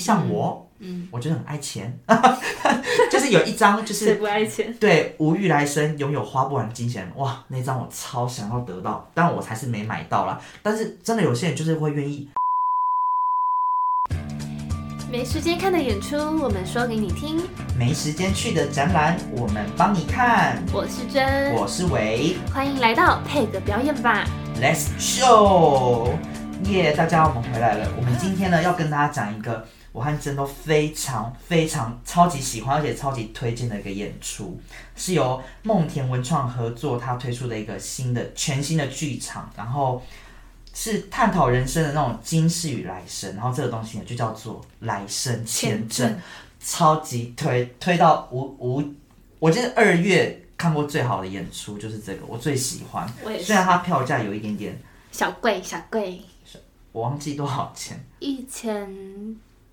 像我，嗯，我觉得很爱钱，就是有一张就谁是不爱钱？对无欲来生，拥有花不完的金钱，哇，那张我超想要得到，但我还是没买到啦。但是真的有些人就是会愿意，没时间看的演出，我们说给你听。没时间去的展览，我们帮你看。我是真，我是维欢迎来到配个表演吧。，Let's show，耶、大家我们回来了。我们今天呢要跟大家讲一个我和真都非常非常超级喜欢，而且超级推荐的一个演出，是由梦田文创合作，他推出的一个新的全新的剧场，然后是探讨人生的那种今世与来生，然后这个东西呢就叫做来生签证，超级推推到无无，我记得二月看过最好的演出就是这个，我最喜欢。虽然它票价有一点点，小贵小贵，我忘记多少钱，一千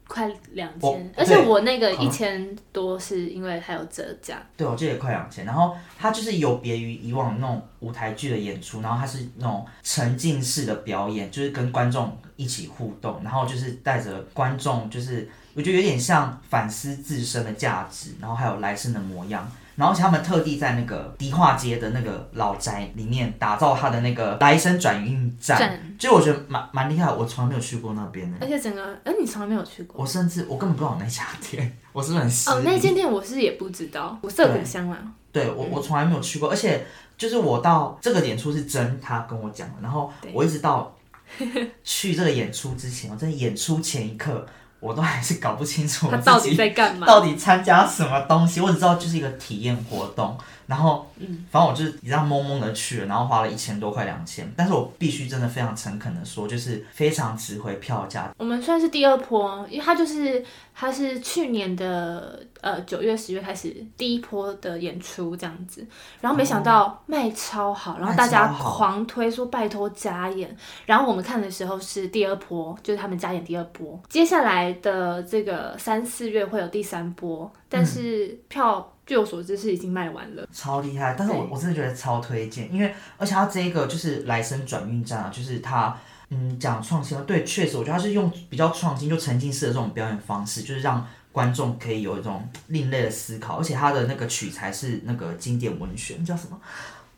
快两千，而且我那个一千多是因为还有折价。对我记得快两千。然后它就是有别于以往那种舞台剧的演出，然后它是那种沉浸式的表演，就是跟观众一起互动，然后就是带着观众，就是我觉得有点像反思自身的价值，然后还有来生的模样。然后他们特地在那个迪化街的那个老宅里面打造他的那个来生转运站，就我觉得蛮蛮厉害，我从来没有去过那边呢。而且整个，哎、你从来没有去过？我甚至我根本不知道有那家店，我是不是很失哦，那礼间店我是也不知道，我色谷香啦。对我我从来没有去过，而且就是我到这个演出是真他跟我讲的，然后我一直到去这个演出之前，我在演出前一刻，我都还是搞不清楚我他到底在干嘛？到底参加什么东西，我只知道就是一个体验活动，然后嗯。反正我就是一样懵懵的去了，然后花了一千多块两千，但是我必须真的非常诚恳的说，就是非常值回票价，我们算是第二波，因为它就是它是去年的呃九月十月开始第一波的演出这样子，然后没想到卖超好，然后大家狂推说拜托加演，然后我们看的时候是第二波，就是他们加演第二波，接下来的这个三四月会有第三波，但是票据我所知是已经卖完了，超厉害，但是我我真的觉得超推荐，因为而且它这一个就是来生转运站啊，就是它嗯讲创新，对，确实我觉得它是用比较创新就沉浸式的这种表演方式，就是让观众可以有一种另类的思考，而且它的那个取材是那个经典文学，那叫什么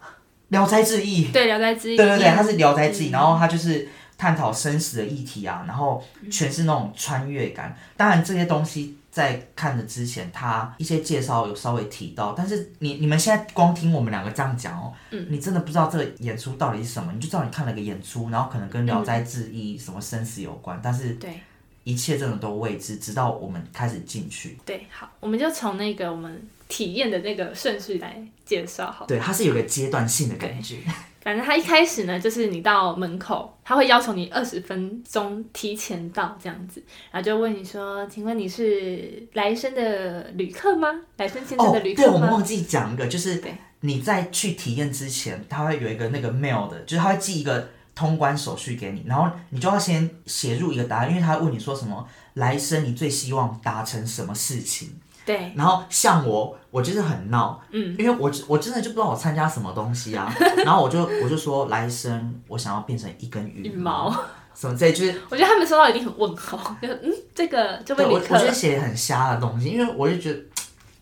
《聊斋志异》。对，《聊斋志异》对对对，它是《聊斋志异》，然后它就是探讨生死的议题啊，然后全是那种穿越感。当然这些东西在看的之前，他一些介绍有稍微提到，但是你你们现在光听我们两个这样讲哦，你真的不知道这个演出到底是什么，你就知道你看了个演出，然后可能跟《聊斋志异》什么生死有关，但是对。一切真的都未知，直到我们开始进去。对，好，我们就从那个我们体验的那个顺序来介绍好。对，它是有个阶段性的感觉。反正他一开始呢，就是你到门口，他会要求你二十分钟提前到这样子，然后就问你说：“请问你是来生的旅客吗？来生签证哦的旅，客吗？”我们忘记讲一个，就是你在去体验之前，他会有一个那个 mail 的，就是他会寄一个通关手续给你，然后你就要先写入一个答案，因为他会问你说什么来生你最希望达成什么事情。对，然后像我，我就是很闹，嗯，因为我我真的就不知道我参加什么东西啊，然后我就我就说来生我想要变成一根羽羽毛，什么之类，就是我觉得他们收到一定很问号，就嗯，这个这位对我我觉得写很瞎的东西，因为我就觉得，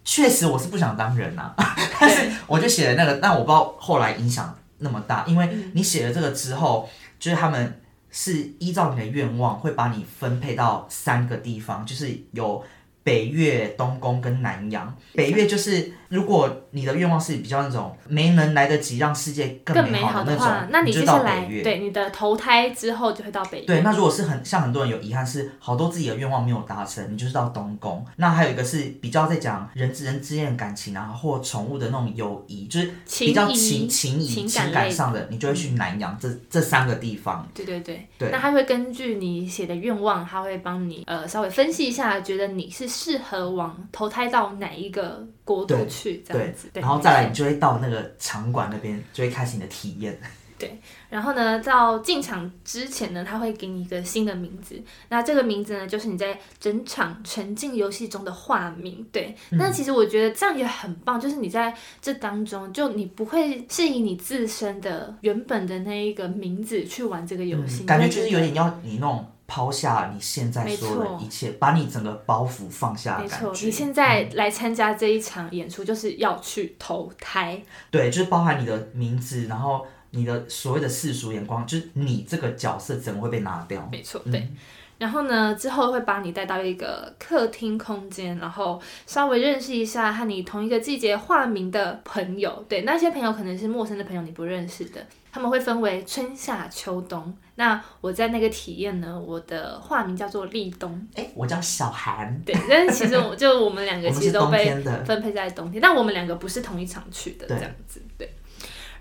确实我是不想当人呐、但是我就写了那个，但我不知道后来影响那么大，因为你写了这个之后，就是他们是依照你的愿望，会把你分配到三个地方，就是有。北越、东宫跟南洋。北越就是，如果你的愿望是比较那种没能来得及让世界更更美美好的那种，，那你就到接下来北越。对你的投胎之后就会到北对，那如果是很像很多人有遗憾是好多自己的愿望没有达成，你就是到东宫。那还有一个是比较在讲人之人之间的感情啊，或宠物的那种友谊，就是比较情情谊、情情感感上的，你就会去南洋这这三个地方。对对对，对那他会根据你写的愿望，他会帮你呃稍微分析一下，觉得你是适合往投胎到哪一个国度对去这对样子。，对，然后再来你就会到那个场馆那边，就会开始你的体验。对然后呢，到进场之前呢，他会给你一个新的名字。那这个名字呢，就是你在整场沉浸游戏中的化名。对，嗯那其实我觉得这样也很棒，就是你在这当中，就你不会是以你自身的原本的那一个名字去玩这个游戏，嗯感觉就是有点要你那种抛下你现在所有的一切，把你整个包袱放下没错，的感觉。你现在来参加这一场演出，就是要去投胎。对，就是包含你的名字，然后你的所谓的世俗眼光，就是你这个角色怎么会被拿掉？没错，嗯对。然后呢，之后会把你带到一个客厅空间，然后稍微认识一下和你同一个季节化名的朋友。对，那些朋友可能是陌生的朋友，你不认识的。他们会分为春夏秋冬。那我在那个体验呢，我的化名叫做立冬。哎，我叫小韩，对，但是其实我就我们两个 其实都被。分配在冬天，但我们两个不是同一场去的，这样子，对。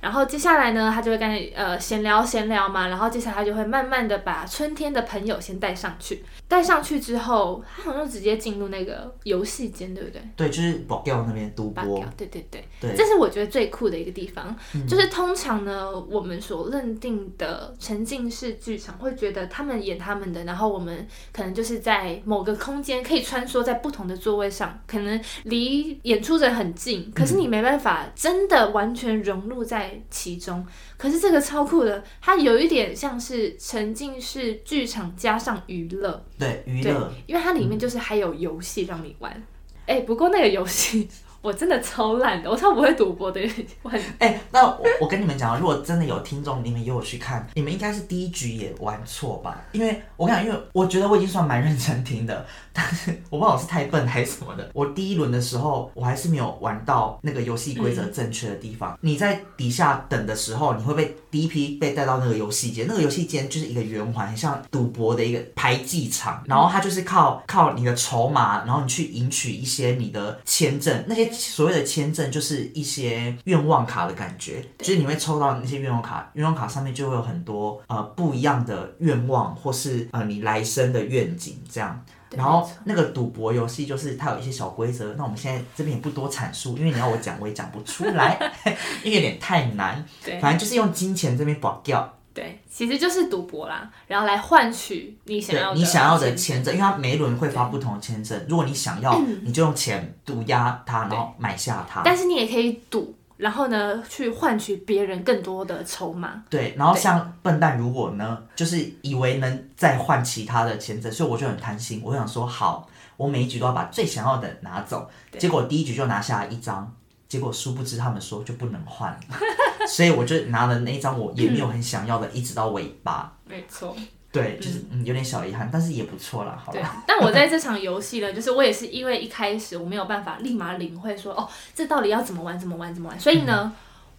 然后接下来呢，他就会跟你呃闲聊闲聊嘛，然后接下来他就会慢慢的把春天的朋友先带上去，带上去之后，他好像直接进入那个游戏间，对不对？对，就是保钓那边赌博，，对对对，对。这是我觉得最酷的一个地方，嗯。就是通常呢，我们所认定的沉浸式剧场会觉得他们演他们的，然后我们可能就是在某个空间可以穿梭在不同的座位上，可能离演出者很近，可是你没办法真的完全融入在其中。可是这个超酷的，它有一点像是沉浸式剧场加上娱乐，对娱乐，，因为它里面就是还有游戏让你玩。哎、不过那个游戏 我真的超烂的，我超不会赌博的，我很哎、那我我跟你们讲，如果真的有听众，你们也有去看，你们应该是第一局也玩错吧？因为我跟你讲，因为我觉得我已经算蛮认真听的，但是我不知道我是太笨还是什么的。我第一轮的时候，我还是没有玩到那个游戏规则正确的地方。你在底下等的时候，你会被第一批被带到那个游戏间，那个游戏间就是一个圆环，很像赌博的一个排技场，然后它就是靠靠你的筹码，然后你去赢取一些你的签证，那些所谓的签证就是一些愿望卡的感觉，就是你会抽到那些愿望卡，愿望卡上面就会有很多呃不一样的愿望，或是呃你来生的愿景这样。对然后那个赌博游戏就是它有一些小规则，那我们现在这边也不多阐述，因为你要我讲我也讲不出来，因为有点太难。对。反正就是用金钱这边保掉，对，其实就是赌博啦，然后来换取你想要的你想要的签证，因为它每一轮会发不同的签证，如果你想要，你就用钱赌压它，然后买下它。但是你也可以赌，然后呢去换取别人更多的筹码。对，然后像笨蛋如果呢，就是以为能再换其他的签证，所以我就很贪心，我想说好，我每一局都要把最想要的拿走。对结果第一局就拿下来一张，结果殊不知他们说就不能换，所以我就拿了那一张我也没有很想要的，一直到尾巴。没错，对，就是嗯有点小遗憾，但是也不错啦，好对。。但我在这场游戏呢，就是我也是因为一开始我没有办法立马领会说，哦，这到底要怎么玩，怎么玩，怎么玩，所以呢。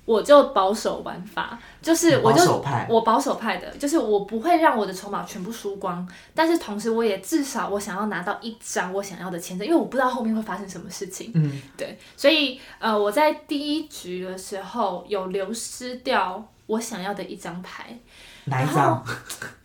我就保守玩法，就是我就保守派我保守派的，就是我不会让我的筹码全部输光，但是同时我也至少我想要拿到一张我想要的签证，因为我不知道后面会发生什么事情。嗯，对，所以呃，我在第一局的时候有流失掉我想要的一张牌，哪一张？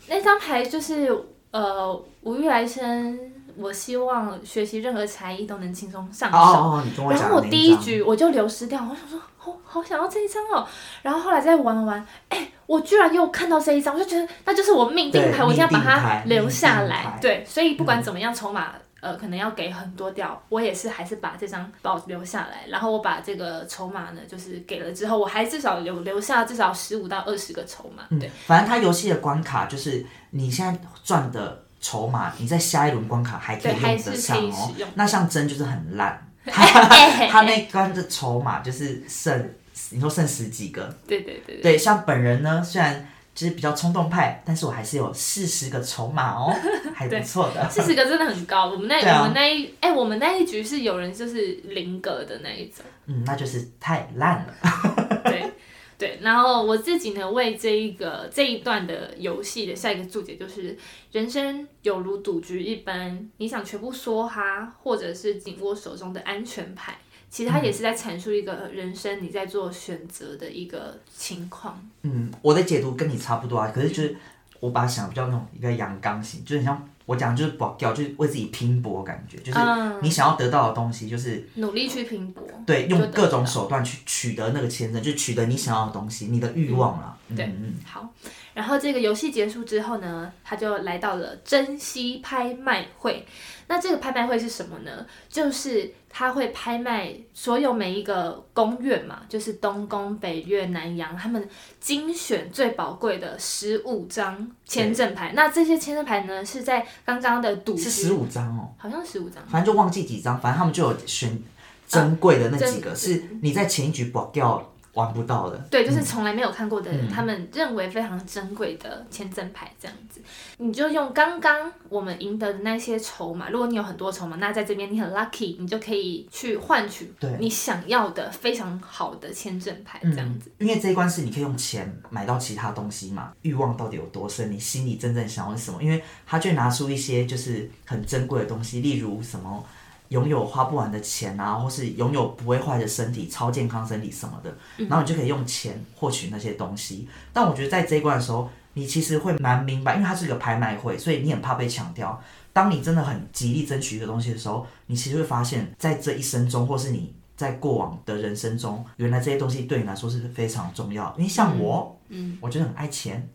那张牌就是呃，无欲来生，我希望学习任何才艺都能轻松上手。然后我。第一局我就流失掉，我想说，好好想要这一张哦。然后后来再玩玩玩，哎，我居然又看到这一张，我就觉得那就是我命定牌，我一定要把它留下来。对，所以不管怎么样，筹码。呃，可能要给很多掉，我也是还是把这张保留下来，然后我把这个筹码呢，就是给了之后，我还至少留留下至少十五到二十个筹码，对，反正它游戏的关卡就是你现在赚的筹码，你在下一轮关卡还可以用得上哦。那像真就是很烂，哎 他那关的筹码就是剩，你说剩十几个。对对对对，对，像本人呢，虽然就是比较冲动派，但是我还是有四十个筹码哦，还不错的。四十个真的很高。我们那、啊我们那一哎、我们那一局是有人就是零格的那一种。嗯，那就是太烂了。对对，然后我自己呢，为这一个这一段的游戏的下一个注解就是：人生有如赌局一般，你想全部梭哈，或者是紧握手中的安全牌。其实它也是在阐述一个人生你在做选择的一个情况。嗯，我的解读跟你差不多啊，可是就是我把它想比较那种一个阳刚型，就是很像我讲就是保掉，就是为自己拼搏的感觉，就是嗯你想要得到的东西，就是努力去拼搏，对，用各种手段去取得那个签证，就取得你想要的东西，你的欲望啦。对嗯嗯好，然后这个游戏结束之后呢，他就来到了珍稀拍卖会。那这个拍卖会是什么呢？就是他会拍卖所有每一个宫院嘛，就是东宫、北院、南洋，他们精选最宝贵的十五张签证牌。那这些签证牌呢，是在刚刚的赌是十五张哦，好像十五张，反正就忘记几张，反正他们就有选珍贵的那几个，珍是你在前一局保掉玩不到的。对，就是从来没有看过的人，嗯他们认为非常珍贵的签证牌这样子，你就用刚刚我们赢得的那些筹码，如果你有很多筹码，那在这边你很 lucky，你就可以去换取对你想要的非常好的签证牌这样子。因为这一关是你可以用钱买到其他东西嘛，欲望到底有多深，你心里真正想要是什么？因为他就拿出一些就是很珍贵的东西，例如什么拥有花不完的钱啊，或是拥有不会坏的身体、超健康身体什么的，然后你就可以用钱获取那些东西。但我觉得在这一关的时候，你其实会蛮明白，因为它是一个拍卖会，所以你很怕被抢掉。当你真的很极力争取一个东西的时候，你其实会发现，在这一生中，或是你在过往的人生中，原来这些东西对你来说是非常重要。因为像我，嗯，我觉得很爱钱，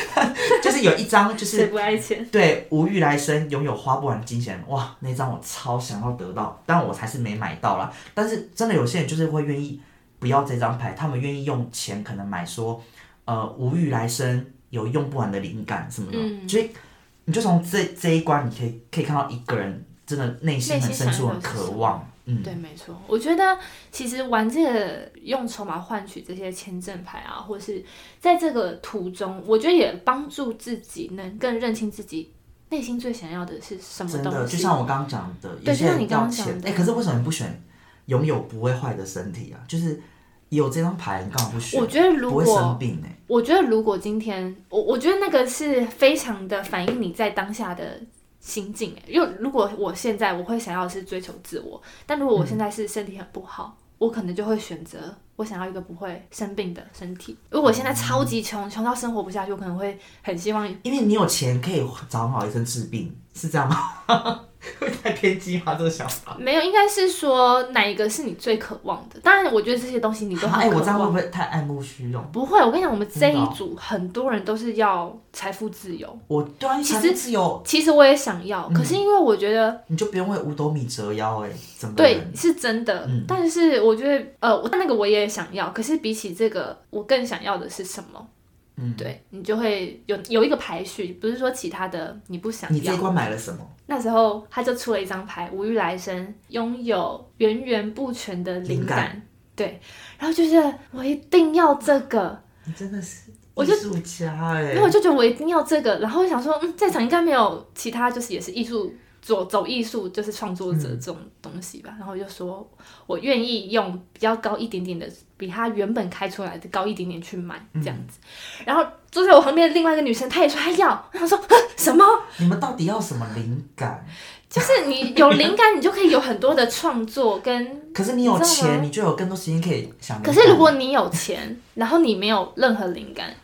就是有一张就 是不爱钱？对无欲来生，拥有花不完的金钱，哇，那张我超想要得到，但我还是没买到啦。但是真的有些人就是会愿意不要这张牌，他们愿意用钱可能买说，呃，无欲来生，有用不完的灵感什么的，嗯所以你就从这这一关，你可以可以看到一个人真的内心很深处很渴望，嗯，对，没错。我觉得其实玩这个用筹码换取这些签证牌啊，或是在这个途中，我觉得也帮助自己能更认清自己内心最想要的是什么真的，东西。就像我刚刚讲的，对就像你刚刚讲的钱，哎、可是为什么你不选拥有不会坏的身体啊？就是有这张牌，你干嘛不选？我觉得如不会生果病哎、我觉得如果今天我我觉得那个是非常的反映你在当下的心境，欸，因为如果我现在我会想要的是追求自我，但如果我现在是身体很不好，我可能就会选择我想要一个不会生病的身体。如果我现在超级穷，穷到生活不下去，我可能会很希望因为你有钱可以找好医生治病，是这样吗？会太偏激吗？这个想法？没有，应该是说哪一个是你最渴望的。当然，我觉得这些东西你都哎、很渴望。我这样会不会太爱慕虚荣？不会，我跟你讲，我们这一组很多人都是要财富自由。我对啊，其实其实只有其实我也想要，嗯可是因为我觉得你就不用为五斗米折腰哎、怎么对人是真的，嗯但是我觉得呃，我那个我也想要，可是比起这个，我更想要的是什么？嗯，对你就会有有一个排序，不是说其他的你不想要。你这一关买了什么？那时候他就出了一张牌，无欲来生，拥有源源不全的灵灵感。感对，然后就是我一定要这个，你真的是我就艺术家哎、因为我就觉得我一定要这个，然后我想说，嗯，在场应该没有其他就是也是艺术走走艺术就是创作者这种东西吧，然后就说我愿意用比较高一点点的，比他原本开出来的高一点点去买这样子，然后坐在我旁边的另外一个女生，她也说她要，她说啊什么？你们到底要什么灵感？就是你有灵感，你就可以有很多的创作跟。可是你有钱，你就有更多时间可以想可。是如果你有钱，然后你没有任何灵感，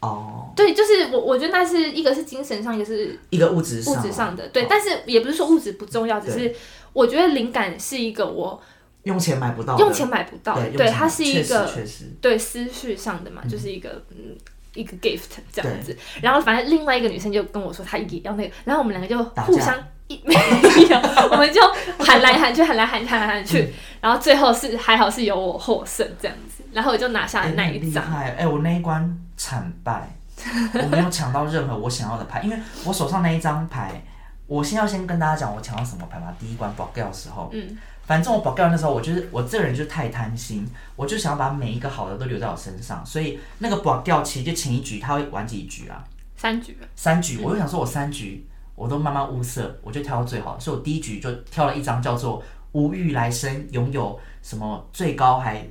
哦，对，就是我我觉得那是一个是精神上，一个是一个物质物，质上的，对，哦。但是也不是说物质不重要，只是我觉得灵感是一个我用钱买不到，用钱买不到，对，它是一个确实，对思绪上的嘛，就是一个嗯一个 gift 这样子。然后反正另外一个女生就跟我说她也要那个，然后我们两个就互相一 没有，我们就喊来喊去，喊来喊去，喊来喊去，嗯。然后最后是还好是由我获胜这样子，然后我就拿下了那一张。害哎、我那一关惨败，我没有抢到任何我想要的牌，因为我手上那一张牌，我先要先跟大家讲我抢到什么牌嘛。第一关保掉的时候，嗯，反正我保掉那时候，我就是我这个人就是太贪心，我就想要把每一个好的都留在我身上，所以那个保掉其实就前一局他会玩几局啊，三局，三局，我就想说我三局我都慢慢物色，我就挑到最好的，所以我第一局就挑了一张叫做无欲来生，拥有什么最高还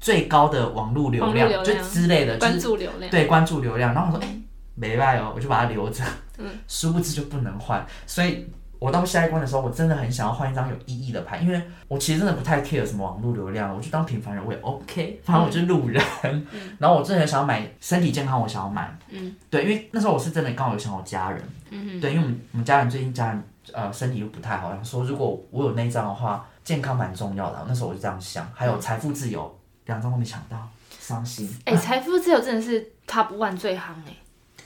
最高的网络流量，就之类的，关注流量。对关注流量。然后我说，哎、没败哦，我就把它留着。嗯，殊不知就不能换，所以我到下一关的时候，我真的很想要换一张有意义的牌，因为我其实真的不太 care 什么网络流量，我就当平凡人我也 OK，反正我就是路人。然后我真的很想要买身体健康，我想要买。嗯，对，因为那时候我是真的刚好有想我家人。嗯对，因为我们我们家人最近家人呃身体又不太好，然后说如果我有那一张的话，健康蛮重要的。那时候我就这样想，还有财富自由，两张都没抢到，伤心。哎、财富自由真的是 top one 最夯哎、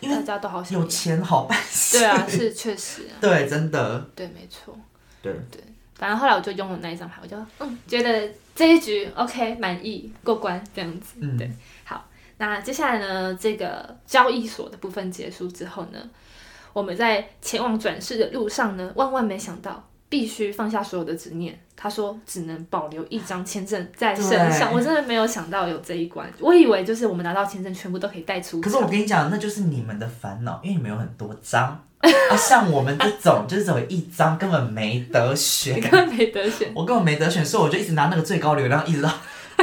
因为大家都好想有。钱好办事。对啊，是确实啊，对，真的，对，没错。对反正后来我就用了那一张牌，我就嗯觉得这一局 OK 满意过关这样子。嗯，对好，那接下来呢，这个交易所的部分结束之后呢，我们在前往转世的路上呢，万万没想到。必须放下所有的执念。他说只能保留一张签证在身上，我真的没有想到有这一关。我以为就是我们拿到签证全部都可以带出可是我。跟你讲，那就是你们的烦恼，因为你们有很多张 啊，像我们这种就是只有一张，根本没得选，根本没得选。我根本没得选，所以我就一直拿那个最高流量，一直到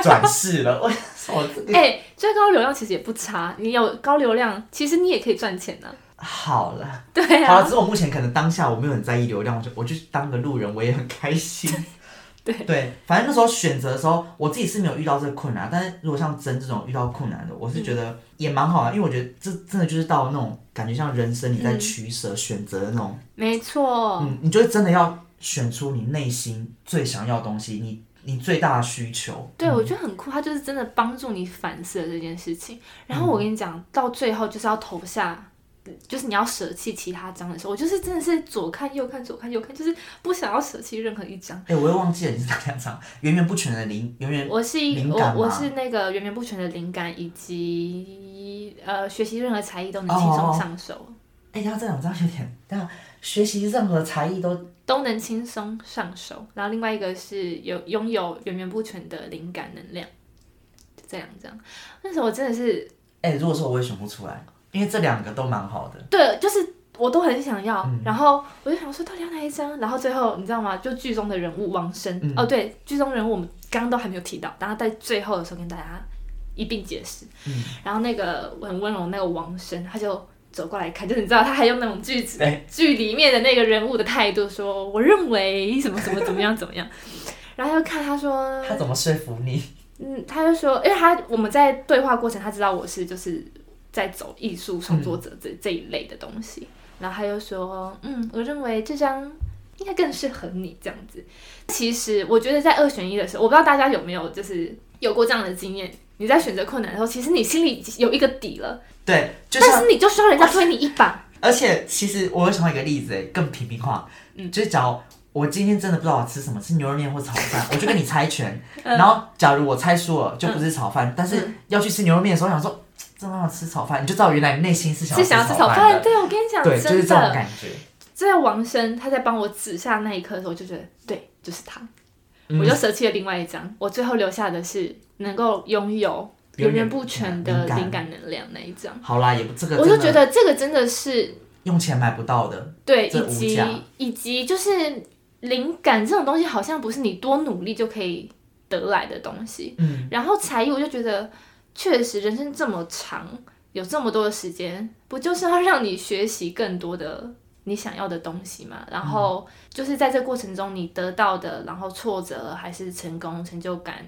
转世了。我哎、最高流量其实也不差，你有高流量，其实你也可以赚钱呢、好了，对好了，啊只，是我目前可能当下我没有很在意流量，我就我就当个路人，我也很开心。对。对，反正那时候选择的时候，我自己是没有遇到这个困难，但是如果像真这种遇到困难的，我是觉得也蛮好的，因为我觉得这真的就是到那种感觉像人生你在取舍、选择的那种，没错，嗯，你就真的要选出你内心最想要的东西，你你最大的需求。对，我觉得很酷，他就是真的帮助你反思了这件事情。然后我跟你讲，到最后就是要投下，就是你要舍弃其他章的时候，我就是真的是左看右看，左看右看，就是不想要舍弃任何一张。哎、我又忘记了你是哪两张，源源不全的灵，源源我是一我我是那个源源不全的灵感，以及呃学习任何才艺都能轻松上手，哎，他这两张有点，但学习任何才艺都都能轻松上手。然后另外一个是有拥有源源不全的灵感能量，就这两张。那时候我真的是哎、如果说我也选不出来，因为这两个都蛮好的。对，就是我都很想要，嗯然后我就想说到底要哪一张，然后最后你知道吗？就剧中的人物王生，嗯哦对，剧中人物我们刚刚都还没有提到，然后在最后的时候跟大家一并解释。嗯然后那个很温柔的那个王生，他就走过来看，就是你知道他还用那种句子对剧里面的那个人物的态度说，我认为什么什么怎么样怎么样，然后又看他说，他怎么说服你？嗯，他就说，因为他我们在对话过程，他知道我是就是在走艺术创作者这、这一类的东西，然后他就说，嗯，我认为这张应该更适合你这样子。其实我觉得在二选一的时候，我不知道大家有没有就是有过这样的经验，你在选择困难的时候，其实你心里有一个底了，对，但是你就需要人家推你一把。而且其实我有想到一个例子，哎，更平民化，嗯。就是假如我今天真的不知道我吃什么，吃牛肉面或炒饭，我就跟你猜拳。嗯。然后假如我猜输了，就不是炒饭，但是要去吃牛肉面的时候，我想说真的要吃炒饭，你就知道原来你内心是想是想要吃吃炒饭，对我跟你讲，对，就是真这种的，感觉。在王生他在帮我指下那一刻的时候，我就觉得对，就是他。嗯我就舍弃了另外一张，我最后留下的是能够拥有源源不全的灵感能量那一张。好啦，也不这个我就觉得这个真的是用钱买不到的。对，以及以及就是灵感这种东西，好像不是你多努力就可以得来的东西。嗯，然后才艺，我就觉得确实人生这么长，有这么多的时间，不就是要让你学习更多的你想要的东西嘛？然后就是在这过程中你得到的，然后挫折还是成功、成就感，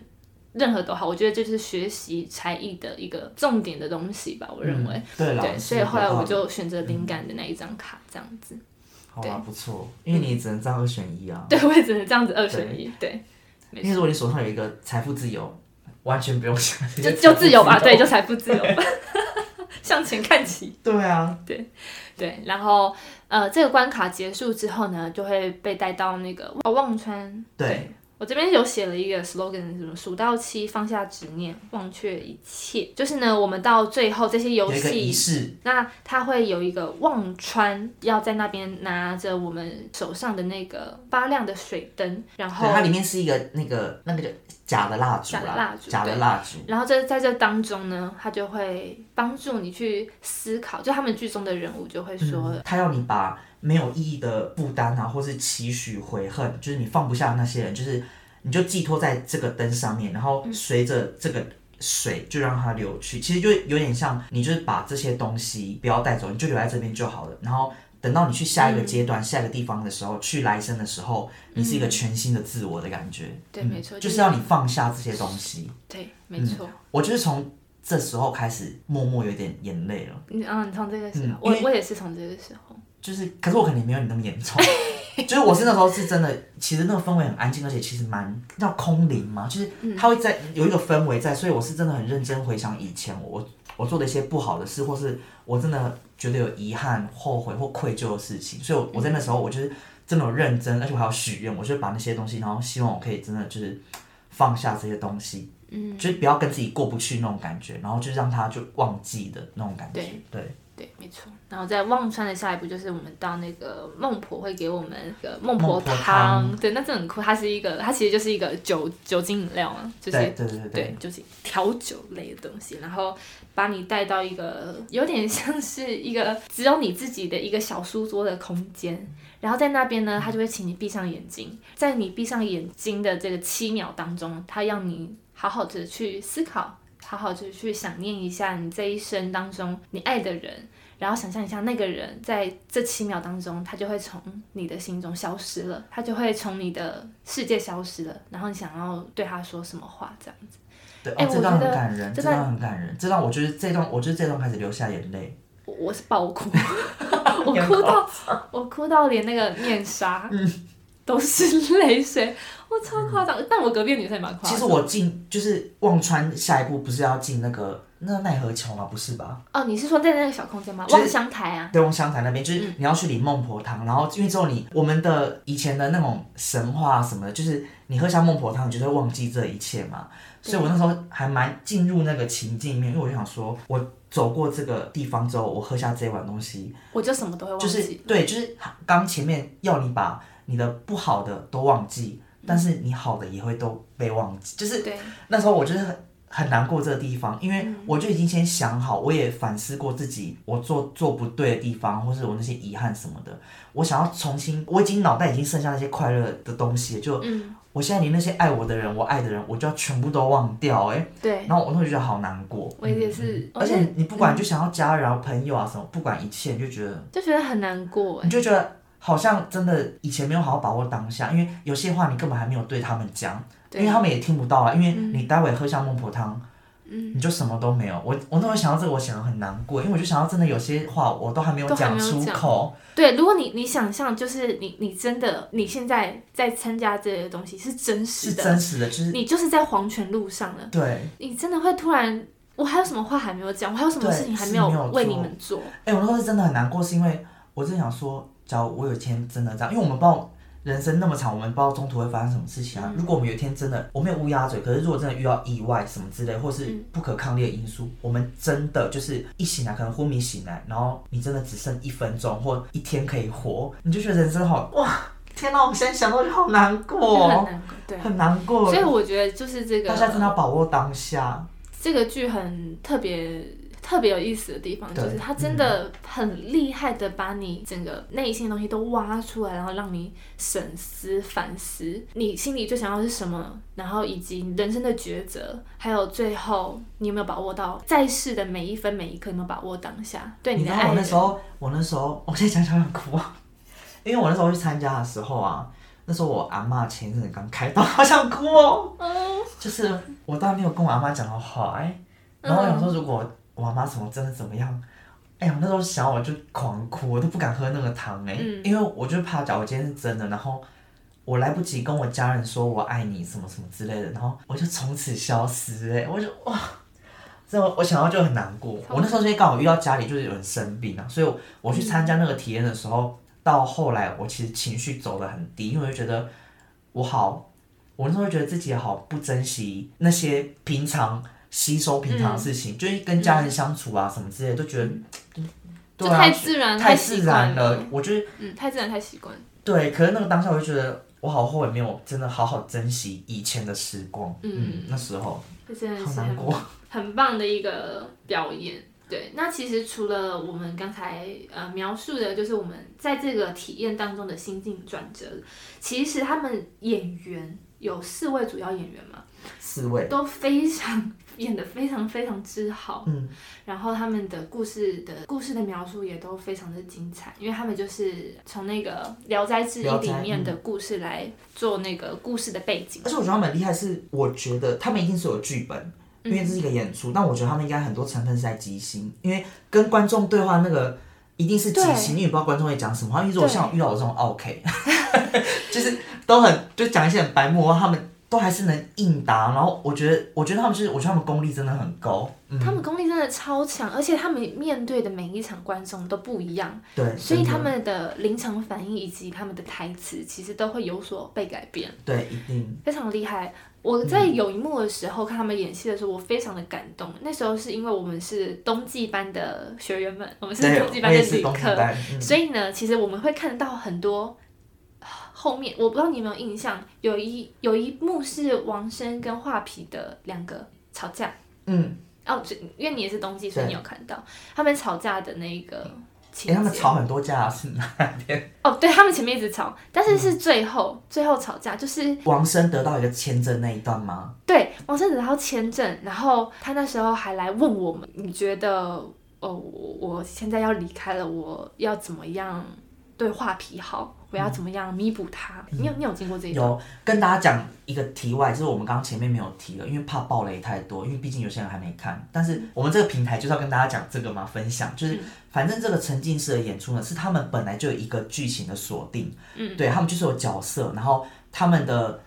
任何都好，我觉得这就是学习才艺的一个重点的东西吧。我认为，嗯对了，对，所以后来我就选择灵感的那一张卡，这样子。好啊，不错，因为你只能这样二选一啊。对，我也只能这样子二选一，对，没因为如果你手上有一个财富自由，完全不用想，就就自由吧，对，就就财富自由。吧，向前看齐。对啊，对对，然后呃，这个关卡结束之后呢，就会被带到那个哦忘川。对，我这边有写了一个 slogan，什么数到七，放下执念，忘却一切。就是呢，我们到最后这些游有一个仪戏，式，那它会有一个忘川，要在那边拿着我们手上的那个发亮的水灯，然后，它里面是一个那个那个叫假的蜡烛假的，蜡烛假的蜡烛，然后这在这当中呢，它就会帮助你去思考，就他们剧中的人物就会说，他要你把没有意义的负担啊，或是期许、悔恨，就是你放不下那些人，就是你就寄托在这个灯上面，然后随着这个水就让它流去。其实就有点像你就是把这些东西不要带走，你就留在这边就好了。然后等到你去下一个阶段、下一个地方的时候，去来生的时候，你是一个全新的自我的感觉。对，没错，就是要你放下这些东西。对，没错。我就是从这时候开始默默有点眼泪了。你啊，你从这个时候，嗯我我也是从这个时候，就是，可是我可能没有你那么严重，就是我是那时候是真的，其实那个氛围很安静，而且其实蛮叫空灵嘛，就是嗯它会在有一个氛围在，所以我是真的很认真回想以前我我做的一些不好的事，或是我真的觉得有遗憾、后悔或愧疚的事情，所以我我在那时候我就是真的有认真，而且我还要许愿，我就把那些东西，然后希望我可以真的就是放下这些东西，嗯，就是不要跟自己过不去那种感觉，然后就让它就忘记的那种感觉，对对。对，没错。然后在忘川的下一步就是我们到那个孟婆会给我们那个孟婆汤，对，那这很酷。它是一个，它其实就是一个酒酒精饮料嘛，就是对对对对对，就是调酒类的东西，然后把你带到一个有点像是一个只有你自己的一个小书桌的空间，然后在那边呢，他就会请你闭上眼睛，在你闭上眼睛的这个七秒当中，他让你好好的去思考，好好的去想念一下你这一生当中你爱的人。然后想象一下，那个人在这七秒当中，他就会从你的心中消失了，他就会从你的世界消失了。然后你想要对他说什么话，这样子。对，哎哦，这段我觉得很感人，这这段段很感人，这段我就是这段，我就是这段开始流下眼泪。我我是爆哭，我哭到我哭到连那个面纱都是泪水，我超夸张。但我隔壁的女生也蛮夸张。其实我进就是忘川下一步不是要进那个那奈何桥吗？不是吧？哦，你是说在那个小空间吗？就是望乡台啊？对，望乡台那边就是你要去领孟婆汤，然后因为之后你我们的以前的那种神话什么的，就是你喝下孟婆汤，你就会忘记这一切嘛。所以我那时候还蛮进入那个情境里面，因为我就想说，我走过这个地方之后，我喝下这一碗东西，我就什么都会忘就是记。对，就是刚前面要你把你的不好的都忘记，但是你好的也会都被忘记，就是，那时候我就是很很难过这个地方，因为嗯。我就已经先想好，我也反思过自己我做做不对的地方，或是我那些遗憾什么的，我想要重新，我已经脑袋已经剩下那些快乐的东西了，就嗯，我现在连那些爱我的人，我爱的人，我就要全部都忘掉、哎，对，然后我那时候觉得好难过。我也是，而且你不管就想要家人啊、朋友啊什么，不管一切，你就觉得就觉得很难过哎你。就觉得好像真的以前没有好好把握当下，因为有些话你根本还没有对他们讲，因为他们也听不到啊。因为你待会喝下孟婆汤，嗯，你就什么都没有。我我那时候想到这个，我想的很难过，因为我就想到真的有些话我都还没有讲出口。对，如果你你想象就是你你真的你现在在参加这些东西是真实是的，真实的，就是你就是在黄泉路上了，对。你真的会突然，我还有什么话还没有讲，我还有什么事情还没有为你们做，哎、我那时候是真的很难过，是因为我真的想说，假如我有一天真的这样，因为我们不知道人生那么长，我们不知道中途会发生什么事情啊。如果我们有一天真的，我没有乌鸦嘴，可是如果真的遇到意外什么之类，或是嗯不可抗力的因素，我们真的就是一醒来，可能昏迷醒来，然后你真的只剩一分钟或一天可以活，你就觉得人生好哇！天哪，我现在想到就好难就很，难过，对。很难过。所以我觉得就是这个大家真的要把握当下。这个剧很特别。特别有意思的地方就是，他真的很厉害的把你整个内心的东西都挖出来，然后让你审思反思，你心里最想要是什么，然后以及人生的抉择，还有最后你有没有把握到在世的每一分每一刻，有没有把握当下对你的爱人？那时候，我那时候，我现在讲想想哭啊，因为我那时候去参加的时候啊，那时候我阿妈前一阵子刚开刀，好想哭哦。就是我当然没有跟我阿妈讲的话，哎，然后我想说，如果我阿妈什么真的怎么样，哎呀，我那时候想我就狂哭，我都不敢喝那个汤哎，嗯因为我就怕假如今天是真的，然后我来不及跟我家人说我爱你什么什么之类的，然后我就从此消失哎，我就哇。这我我想到就很难过。我那时候因为刚好遇到家里就是有人生病啊，所以我我去参加那个体验的时候，到后来我其实情绪走得很低，因为我就觉得我好，我那时候会觉得自己好不珍惜那些平常吸收平常的事情，就是跟家人相处啊什么之类的，都觉得、对太自然，太自然惯了。我觉得嗯，太自然，太习惯。对，可是那个当下我就觉得我好后悔没有真的好好珍惜以前的时光。嗯那时候好难过。很棒的一个表演。对，那其实除了我们刚才呃描述的，就是我们在这个体验当中的心境转折，其实他们演员有四位主要演员嘛，四位，都非常演的非常非常之好，嗯，然后他们的故事的故事的描述也都非常的精彩，因为他们就是从那个《聊斋志异里面的故事来做那个故事的背景而。且我觉得他们很厉害是，我觉得他们一定是有剧本，因为这是一个演出，但我觉得他们应该很多成分是在即兴，因为跟观众对话那个一定是即对兴，因为不知道观众会讲什么。因为如果对像我遇到我这种 OK，就是都很就讲一些很白目他们都还是能应答。然后我觉得，我觉得他们就是，我觉得他们功力真的很高。嗯，他们功力真的超强，而且他们面对的每一场观众都不一样，对，所以他们的临场反应以及他们的台词，其实都会有所被改变，对一定非常厉害。我在有一幕的时候看他们演戏的时候，我非常的感动。那时候是因为我们是冬季班的学员们，我们是，冬季班的旅客，所以呢，其实我们会看到很多啊后面，我不知道你有没有印象，有一有一幕是王生跟画皮的两个吵架。嗯，哦，这因为你也是冬季，所以你有看到他们吵架的那一个情哎、节。他们吵很多架是哪天？哦，对他们前面一直吵，但是嗯是最后、最后吵架，就是王生得到一个签证那一段吗？对王生得到签证，然后他那时候还来问我们，你觉得哦，我我现在要离开了，我要怎么样对画皮好？我要怎么样弥补他？你有你有经过这一段？有跟大家讲一个题外，就是我们刚刚前面没有提的，因为怕暴雷太多，因为毕竟有些人还没看。但是我们这个平台就是要跟大家讲这个嘛，分享就是，反正这个沉浸式的演出呢，是他们本来就有一个剧情的锁定，嗯，对他们就是有角色，然后他们的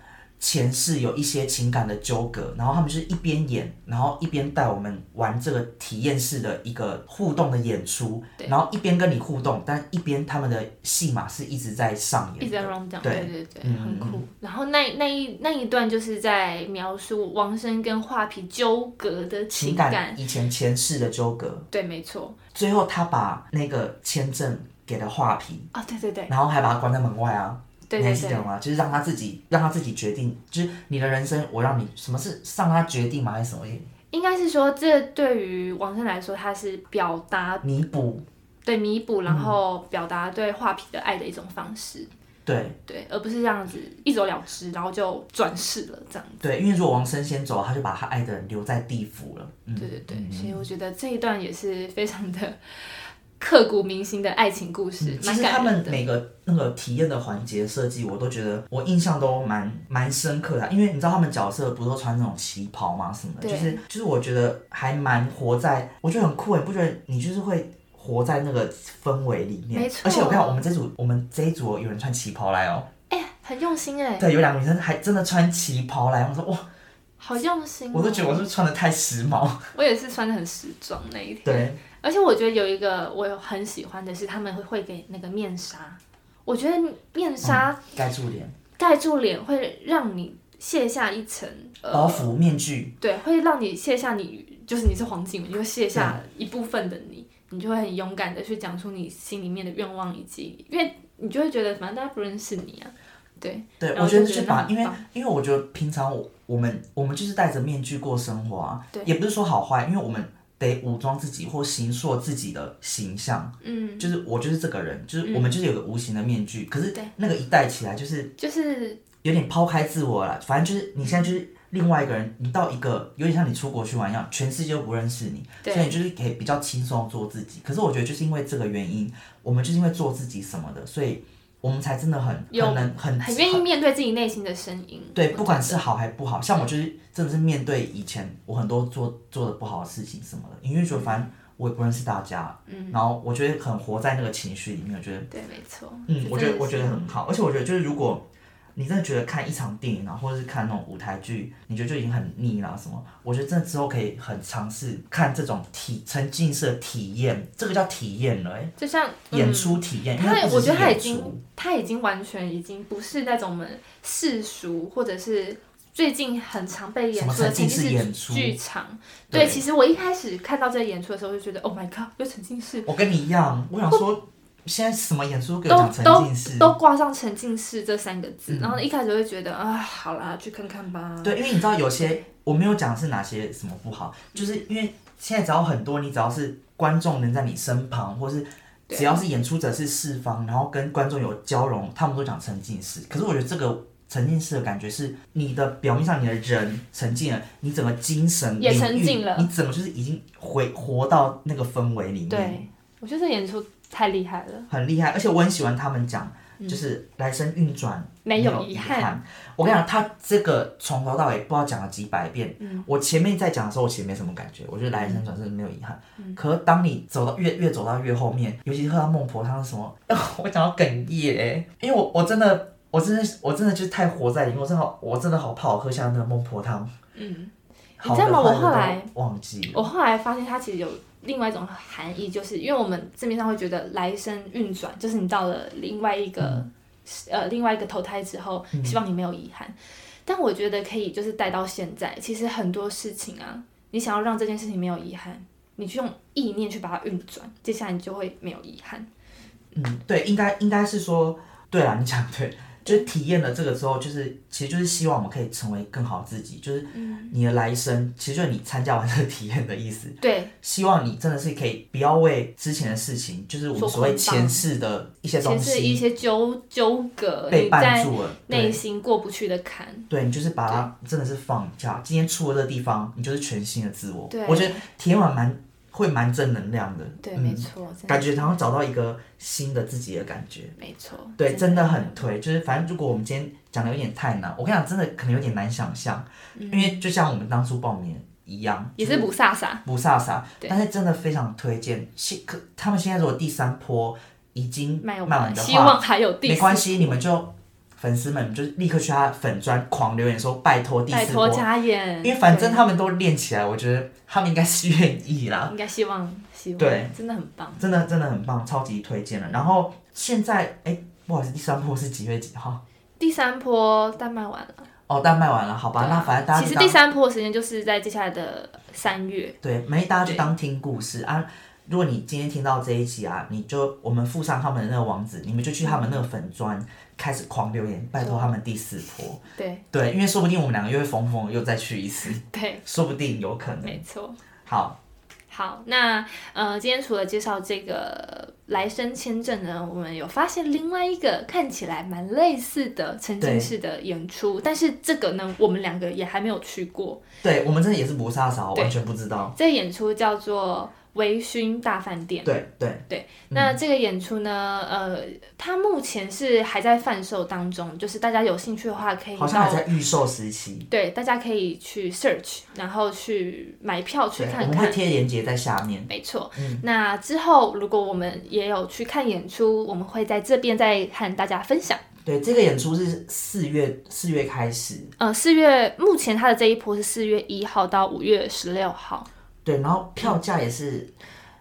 前世有一些情感的纠葛，然后他们就是一边演，然后一边带我们玩这个体验式的一个互动的演出，对。然后一边跟你互动，但一边他们的戏码是一直在上演，一直在 run down，对对对很酷。然后那那一那一段就是在描述王生跟画皮纠葛的情情感以前前世的纠葛，对，没错。最后他把那个签证给了画皮，哦，对对对。然后还把他关在门外啊。对对对你还记得，吗？就是让他自己让他自己决定，就是你的人生，我让你什么是让他决定吗？还是什么应该是说这对于王生来说，他是表达弥补？对弥补，嗯然后表达对画皮的爱的一种方式。对对，而不是这样子一走了之，然后就转世了这样。对，因为如果王生先走，他就把他爱的人留在地府了。嗯，对对对，所以我觉得这一段也是非常的刻骨铭心的爱情故事，嗯其蛮实他们。每个那个体验的环节设计，我都觉得我印象都蛮蛮深刻的啊。因为你知道他们角色不都穿那种旗袍吗？什么的，就是就是我觉得还蛮活在，我觉得很酷诶，不觉得你就是会。活在那个氛围里面，没错而且我看我们这组，我们这一组有人穿旗袍来哦，哎、很用心哎、对，有两个女生还真的穿旗袍来，我说哇，好用心、哦。我都觉得我是不是穿的太时髦，我也是穿的很时装那一天。对，而且我觉得有一个我有很喜欢的是，他们会会给那个面纱。我觉得面纱盖住脸，盖住脸会让你卸下一层呃，包袱、面具，对，会让你卸下你就是你是黄景瑜，你会卸下一部分的你，你就会很勇敢的去讲出你心里面的愿望，以及因为你就会觉得反正大家不认识你啊，对，对，我觉得就是把，因为因为我觉得平常我我们我们就是戴着面具过生活啊，对。也不是说好坏，因为我们得武装自己或形塑自己的形象，嗯，就是我就是这个人，就是我们就是有个无形的面具，可是那个一戴起来就是就是有点抛开自我了，反正就是你现在就是另外一个人，你到一个有点像你出国去玩一样，全世界都不认识你，所以你就是可以比较轻松做自己。可是我觉得就是因为这个原因，我们就是因为做自己什么的，所以我们才真的很有很能很很愿意面对自己内心的声音。对，不管是好还不好，像我就是真的是面对以前我很多做做的不好的事情什么的，因为说反正我也不认识大家，嗯，然后我觉得很活在那个情绪里面，我觉得对，没错，嗯，我觉得我觉得很好，而且我觉得就是如果你真的觉得看一场电影啊，或者是看那种舞台剧，你觉得就已经很腻了什么，我觉得真的之后可以很尝试看这种体沉浸式的体验，这个叫体验了、欸，就像演嗯出体验，因他为我觉得他已经，他已经完全已经不是那种我们世俗或者是最近很常被演出沉浸式演出剧场。对对，其实我一开始看到这个演出的时候，就觉得 Oh my God，有沉浸式，我跟你一样，我想说现在什么演出都给我都讲沉都浸式，都挂上沉浸式这三个字，嗯。然后一开始会觉得啊，好啦，去看看吧。对，因为你知道有些我没有讲是哪些什么不好，就是因为现在只要很多，你只要是观众能在你身旁，或是只要是演出者是四方，然后跟观众有交融，他们都讲沉浸式。可是我觉得这个沉浸式的感觉是你的表面上你的人沉浸了，你整个精神也沉浸了。你整个就是已经回活到那个氛围里面，对，我觉得这演出太厉害了。很厉害。而且我很喜欢他们讲就是来生运转嗯没有遗遗憾我跟你讲，他这个从头到尾不知道讲了几百遍。嗯我前面在讲的时候，我其实没什么感觉，我觉得来生转世没有遗憾。嗯可是当你走到越越走到越后面，尤其是喝到孟婆汤什么，我讲到哽咽欸，因为我我真的我真的我真的就是太活在里面，我真的好我真的好怕我喝下那个孟婆汤。嗯，好你知道吗我后来忘记了。我后来发现他其实有另外一种含义，就是因为我们字面上会觉得来生运转，就是你到了另外一个、嗯呃另外一个投胎之后，希望你没有遗憾。但我觉得可以就是带到现在，其实很多事情啊，你想要让这件事情没有遗憾，你去用意念去把它运转，接下来你就会没有遗憾。嗯，对，应该应该是说，对啦，你讲对，就是体验了这个之后，就是其实就是希望我们可以成为更好的自己，就是嗯你的来生，其实就是你参加完这个体验的意思。对，希望你真的是可以不要为之前的事情，就是我们所谓前世的一些东其实一些纠纠葛，被绊住了，内，心过不去的坎。对你就是把它真的是放下。今天出了这个地方，你就是全新的自我对。我觉得体验完蛮会蛮正能量的，对，嗯没错，感觉好像找到一个新的自己的感觉。没错，对，真的很推。就是反正如果我们今天讲的有点太难，我跟你讲，真的可能有点难想象，因为就像我们当初报名一样，嗯也是不飒飒。不飒飒，但是真的非常推荐。现可他们现在如果第三波已经卖卖完的希望话，还有第四没关系，你们就粉丝们就立刻去他粉专狂留言说拜托第拜四波托，加演，因为反正他们都练起来，我觉得他们应该是愿意啦。应该希望希望，对，真的很棒。真的真的很棒，超级推荐了。然后现在哎，不好意思，第三波是几月几号？第三波但卖完了，哦，但卖完了，好吧，啊那反正大家其实第三波的时间就是在接下来的三月，对，没大家就对当听故事啊。如果你今天听到这一集啊，你就我们附上他们的那个网址，你们就去他们那个粉砖开始狂留言，拜托他们第四波。对对，因为说不定我们两个又会疯疯又再去一次，对，说不定有可能。没错。好，好，那呃，今天除了介绍这个来生签证呢，我们有发现另外一个看起来蛮类似的沉浸式的演出，但是这个呢，我们两个也还没有去过。对我们真的也是不撒少，完全不知道。这个演出叫做微醺大饭店。对对对，那这个演出呢，呃，它目前是还在贩售当中，就是大家有兴趣的话，可以好像还在预售时期。对，大家可以去 search，然后去买票去对，看我们会看。贴链接在下面。没错，嗯那之后如果我们也有去看演出，我们会在这边再和大家分享。对，这个演出是四月四月开始，呃，四月目前它的这一波是四月一号到五月十六号，对，然后票价也是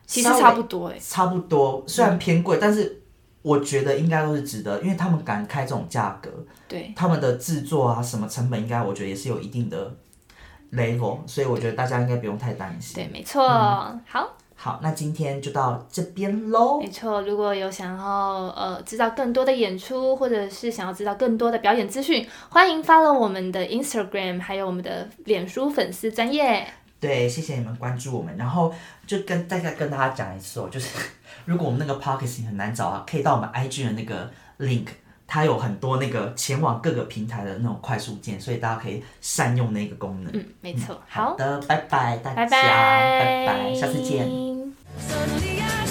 其实差不多哎。差不多，虽然偏贵，但是我觉得应该都是值得，因为他们敢开这种价格，对，他们的制作啊什么成本，应该我觉得也是有一定的 level，所以我觉得大家应该不用太担心。对，没错。嗯好，好，那今天就到这边喽。没错。如果有想要呃知道更多的演出，或者是想要知道更多的表演资讯，欢迎 follow 我们的 Instagram，还有我们的脸书粉丝专业。对，谢谢你们关注我们，然后就跟大家跟大家讲一次哦，就是如果我们那个 p o c k e t 很难找啊，可以到我们 IG 的那个 link，它有很多那个前往各个平台的那种快速键，所以大家可以善用那个功能。嗯，没错。好，的，拜拜大家，拜拜，拜拜，下次见。